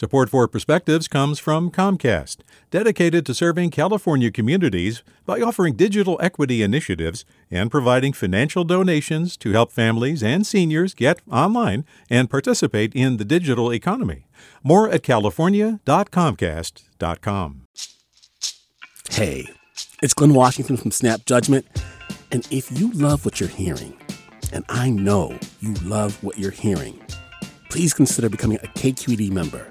Support for Perspectives comes from Comcast, dedicated to serving California communities by offering digital equity initiatives and providing financial donations to help families and seniors get online and participate in the digital economy. More at california.comcast.com. Hey, it's Glynn Washington from Snap Judgment, and if you love what you're hearing, and I know you love what you're hearing, please consider becoming a KQED member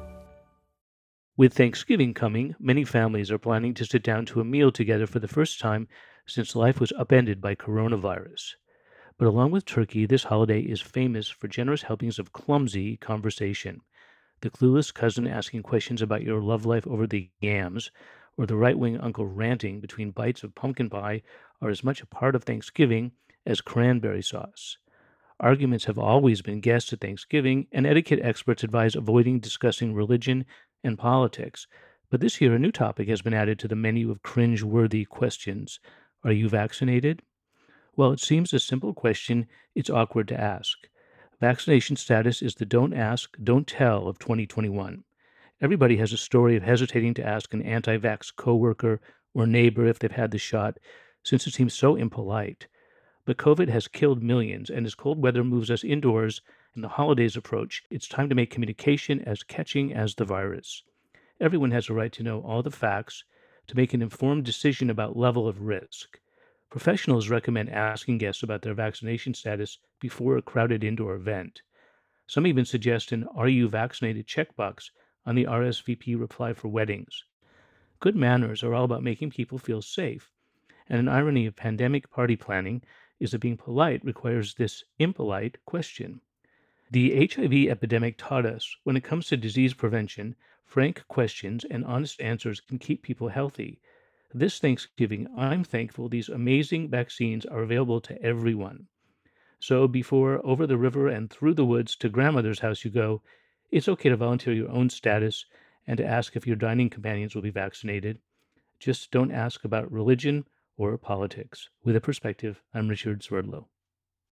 With Thanksgiving coming, many families are planning to sit down to a meal together for the first time since life was upended by coronavirus. But along with turkey, this holiday is famous for generous helpings of clumsy conversation. The clueless cousin asking questions about your love life over the yams, or the right wing uncle ranting between bites of pumpkin pie are as much a part of Thanksgiving as cranberry sauce. Arguments have always been guests at Thanksgiving, and etiquette experts advise avoiding discussing religion and politics. But this year, a new topic has been added to the menu of cringe worthy questions Are you vaccinated? Well, it seems a simple question it's awkward to ask. Vaccination status is the don't ask, don't tell of 2021. Everybody has a story of hesitating to ask an anti vax coworker or neighbor if they've had the shot, since it seems so impolite. But COVID has killed millions, and as cold weather moves us indoors and the holidays approach, it's time to make communication as catching as the virus. Everyone has a right to know all the facts to make an informed decision about level of risk. Professionals recommend asking guests about their vaccination status before a crowded indoor event. Some even suggest an Are you vaccinated checkbox on the RSVP reply for weddings. Good manners are all about making people feel safe, and an irony of pandemic party planning is that being polite requires this impolite question. The HIV epidemic taught us when it comes to disease prevention, frank questions and honest answers can keep people healthy. This Thanksgiving, I'm thankful these amazing vaccines are available to everyone. So before over the river and through the woods to grandmother's house you go, it's okay to volunteer your own status and to ask if your dining companions will be vaccinated. Just don't ask about religion or politics. With a perspective, I'm Richard Swerdlow.